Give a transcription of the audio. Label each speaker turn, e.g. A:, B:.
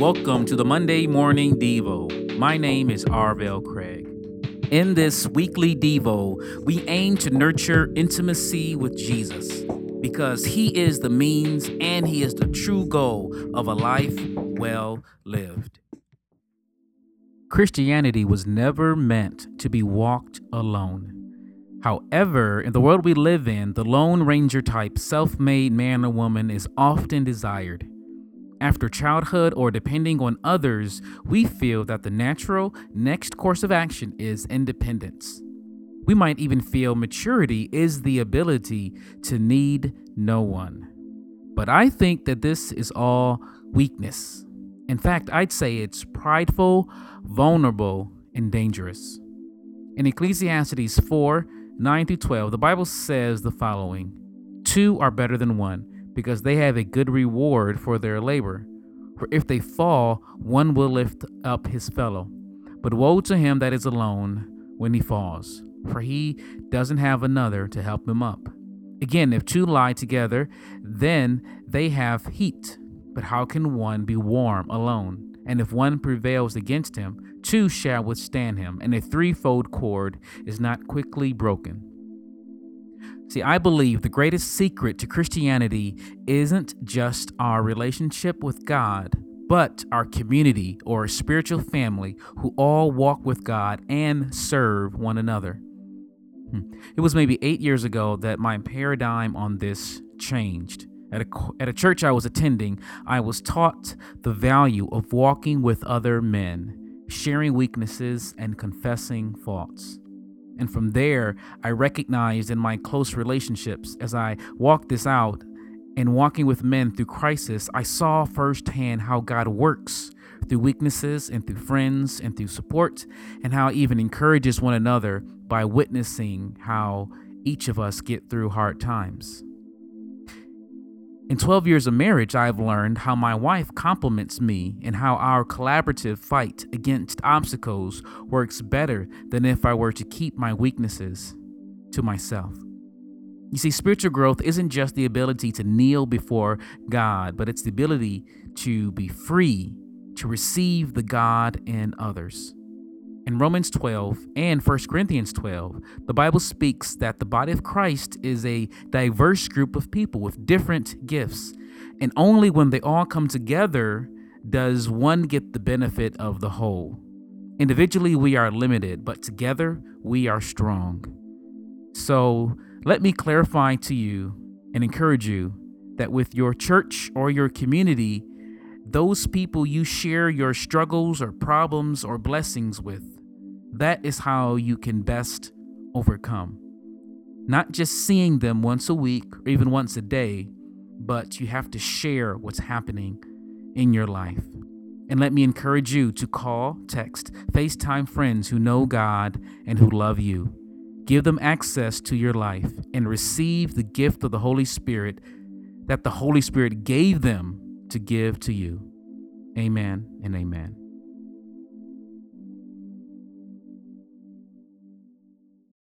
A: Welcome to the Monday Morning Devo. My name is Arvell Craig. In this weekly Devo, we aim to nurture intimacy with Jesus because he is the means and he is the true goal of a life well lived. Christianity was never meant to be walked alone. However, in the world we live in, the Lone Ranger type self made man or woman is often desired. After childhood or depending on others, we feel that the natural next course of action is independence. We might even feel maturity is the ability to need no one. But I think that this is all weakness. In fact, I'd say it's prideful, vulnerable, and dangerous. In Ecclesiastes 4 9 through 12, the Bible says the following Two are better than one, because they have a good reward for their labor. For if they fall, one will lift up his fellow. But woe to him that is alone when he falls, for he doesn't have another to help him up. Again, if two lie together, then they have heat. But how can one be warm alone? And if one prevails against him, two shall withstand him, and a threefold cord is not quickly broken. See, I believe the greatest secret to Christianity isn't just our relationship with God, but our community or spiritual family who all walk with God and serve one another. Hmm. It was maybe eight years ago that my paradigm on this changed. At a, at a church I was attending, I was taught the value of walking with other men sharing weaknesses, and confessing faults. And from there, I recognized in my close relationships as I walked this out and walking with men through crisis, I saw firsthand how God works through weaknesses and through friends and through support, and how even encourages one another by witnessing how each of us get through hard times. In 12 years of marriage, I have learned how my wife compliments me and how our collaborative fight against obstacles works better than if I were to keep my weaknesses to myself. You see, spiritual growth isn't just the ability to kneel before God, but it's the ability to be free to receive the God in others. In Romans 12 and 1 Corinthians 12, the Bible speaks that the body of Christ is a diverse group of people with different gifts. And only when they all come together does one get the benefit of the whole. Individually, we are limited, but together, we are strong. So, let me clarify to you and encourage you that with your church or your community, those people you share your struggles or problems or blessings with, that is how you can best overcome. Not just seeing them once a week or even once a day, but you have to share what's happening in your life. And let me encourage you to call, text, FaceTime friends who know God and who love you. Give them access to your life and receive the gift of the Holy Spirit that the Holy Spirit gave them to give to you. Amen and amen.